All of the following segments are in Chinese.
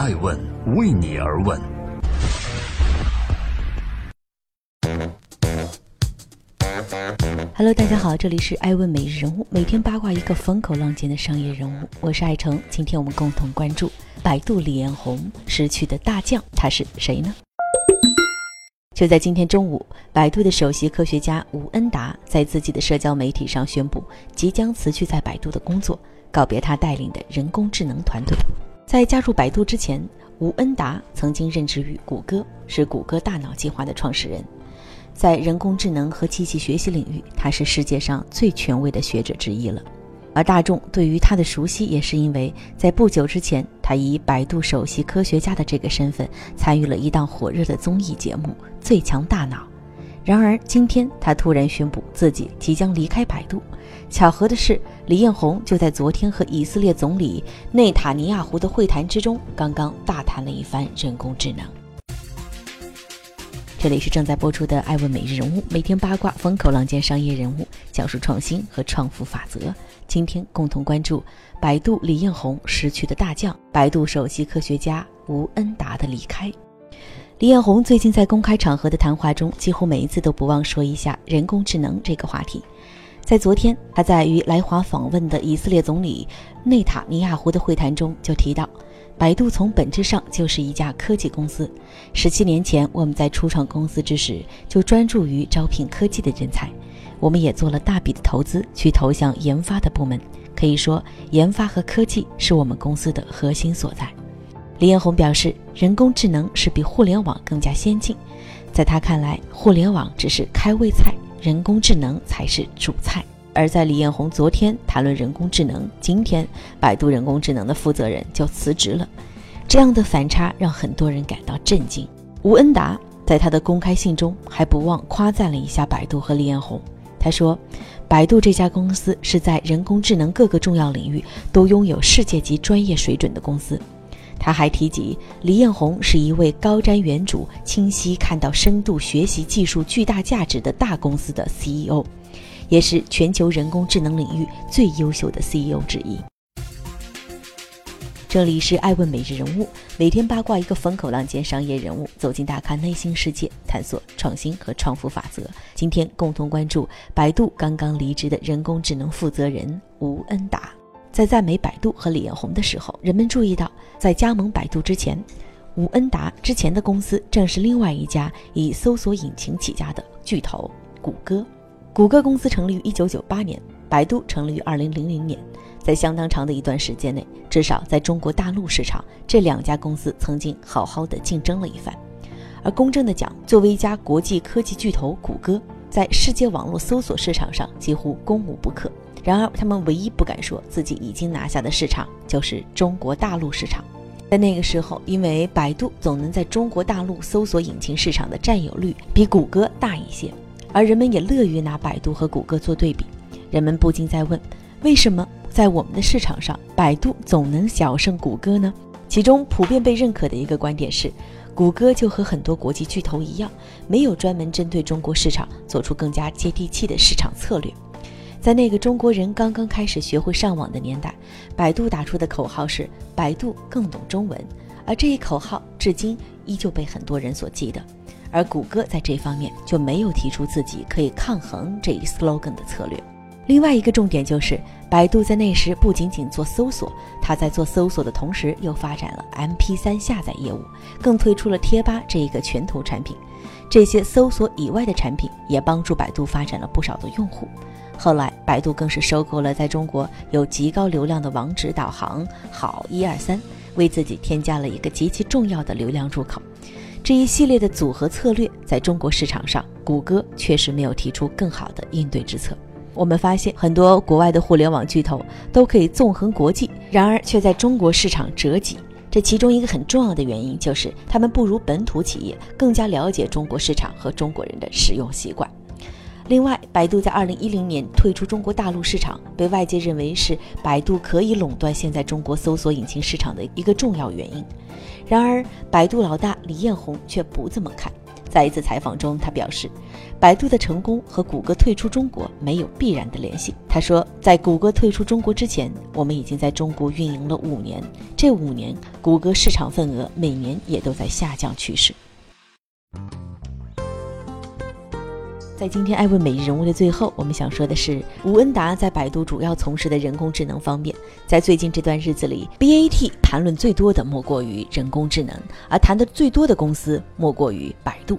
爱问为你而问。Hello，大家好，这里是爱问每日人物，每天八卦一个风口浪尖的商业人物，我是爱成。今天我们共同关注百度李彦宏失去的大将，他是谁呢？就在今天中午，百度的首席科学家吴恩达在自己的社交媒体上宣布，即将辞去在百度的工作，告别他带领的人工智能团队。在加入百度之前，吴恩达曾经任职于谷歌，是谷歌大脑计划的创始人。在人工智能和机器学习领域，他是世界上最权威的学者之一了。而大众对于他的熟悉，也是因为在不久之前，他以百度首席科学家的这个身份，参与了一档火热的综艺节目《最强大脑》。然而，今天他突然宣布自己即将离开百度。巧合的是，李彦宏就在昨天和以色列总理内塔尼亚胡的会谈之中，刚刚大谈了一番人工智能。这里是正在播出的《爱问每日人物》，每天八卦风口浪尖商业人物，讲述创新和创富法则。今天共同关注百度李彦宏失去的大将，百度首席科学家吴恩达的离开。李彦宏最近在公开场合的谈话中，几乎每一次都不忘说一下人工智能这个话题。在昨天，他在与来华访问的以色列总理内塔尼亚胡的会谈中就提到。百度从本质上就是一家科技公司。十七年前，我们在初创公司之时就专注于招聘科技的人才，我们也做了大笔的投资去投向研发的部门。可以说，研发和科技是我们公司的核心所在。李彦宏表示，人工智能是比互联网更加先进。在他看来，互联网只是开胃菜，人工智能才是主菜。而在李彦宏昨天谈论人工智能，今天百度人工智能的负责人就辞职了，这样的反差让很多人感到震惊。吴恩达在他的公开信中还不忘夸赞了一下百度和李彦宏，他说：“百度这家公司是在人工智能各个重要领域都拥有世界级专业水准的公司。”他还提及李彦宏是一位高瞻远瞩、清晰看到深度学习技术巨大价值的大公司的 CEO。也是全球人工智能领域最优秀的 CEO 之一。这里是爱问每日人物，每天八卦一个风口浪尖商业人物，走进大咖内心世界，探索创新和创富法则。今天共同关注百度刚刚离职的人工智能负责人吴恩达。在赞美百度和李彦宏的时候，人们注意到，在加盟百度之前，吴恩达之前的公司正是另外一家以搜索引擎起家的巨头谷歌。谷歌公司成立于一九九八年，百度成立于二零零零年，在相当长的一段时间内，至少在中国大陆市场，这两家公司曾经好好的竞争了一番。而公正的讲，作为一家国际科技巨头，谷歌在世界网络搜索市场上几乎攻无不克。然而，他们唯一不敢说自己已经拿下的市场，就是中国大陆市场。在那个时候，因为百度总能在中国大陆搜索引擎市场的占有率比谷歌大一些。而人们也乐于拿百度和谷歌做对比，人们不禁在问：为什么在我们的市场上，百度总能小胜谷歌呢？其中普遍被认可的一个观点是，谷歌就和很多国际巨头一样，没有专门针对中国市场做出更加接地气的市场策略。在那个中国人刚刚开始学会上网的年代，百度打出的口号是“百度更懂中文”，而这一口号至今依旧被很多人所记得。而谷歌在这方面就没有提出自己可以抗衡这一 slogan 的策略。另外一个重点就是，百度在那时不仅仅做搜索，它在做搜索的同时又发展了 MP3 下载业务，更推出了贴吧这一个拳头产品。这些搜索以外的产品也帮助百度发展了不少的用户。后来，百度更是收购了在中国有极高流量的网址导航好一二三，为自己添加了一个极其重要的流量入口。这一系列的组合策略，在中国市场上，谷歌确实没有提出更好的应对之策。我们发现，很多国外的互联网巨头都可以纵横国际，然而却在中国市场折戟。这其中一个很重要的原因，就是他们不如本土企业更加了解中国市场和中国人的使用习惯。另外，百度在二零一零年退出中国大陆市场，被外界认为是百度可以垄断现在中国搜索引擎市场的一个重要原因。然而，百度老大李彦宏却不这么看。在一次采访中，他表示，百度的成功和谷歌退出中国没有必然的联系。他说，在谷歌退出中国之前，我们已经在中国运营了五年，这五年谷歌市场份额每年也都在下降趋势。在今天爱问每日人物的最后，我们想说的是，吴恩达在百度主要从事的人工智能方面，在最近这段日子里，BAT 谈论最多的莫过于人工智能，而谈的最多的公司莫过于百度。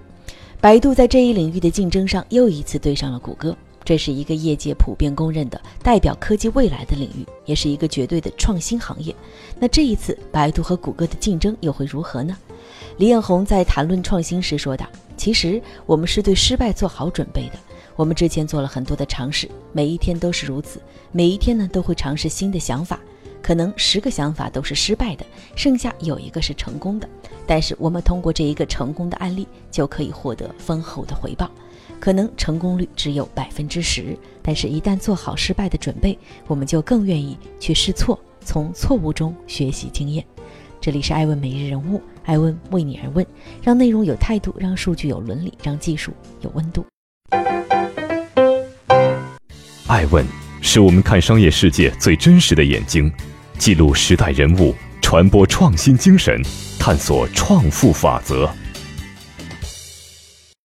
百度在这一领域的竞争上又一次对上了谷歌，这是一个业界普遍公认的代表科技未来的领域，也是一个绝对的创新行业。那这一次，百度和谷歌的竞争又会如何呢？李彦宏在谈论创新时说道。其实我们是对失败做好准备的。我们之前做了很多的尝试，每一天都是如此。每一天呢，都会尝试新的想法。可能十个想法都是失败的，剩下有一个是成功的。但是我们通过这一个成功的案例，就可以获得丰厚的回报。可能成功率只有百分之十，但是一旦做好失败的准备，我们就更愿意去试错，从错误中学习经验。这里是艾问每日人物，艾问为你而问，让内容有态度，让数据有伦理，让技术有温度。爱问是我们看商业世界最真实的眼睛，记录时代人物，传播创新精神，探索创富法则。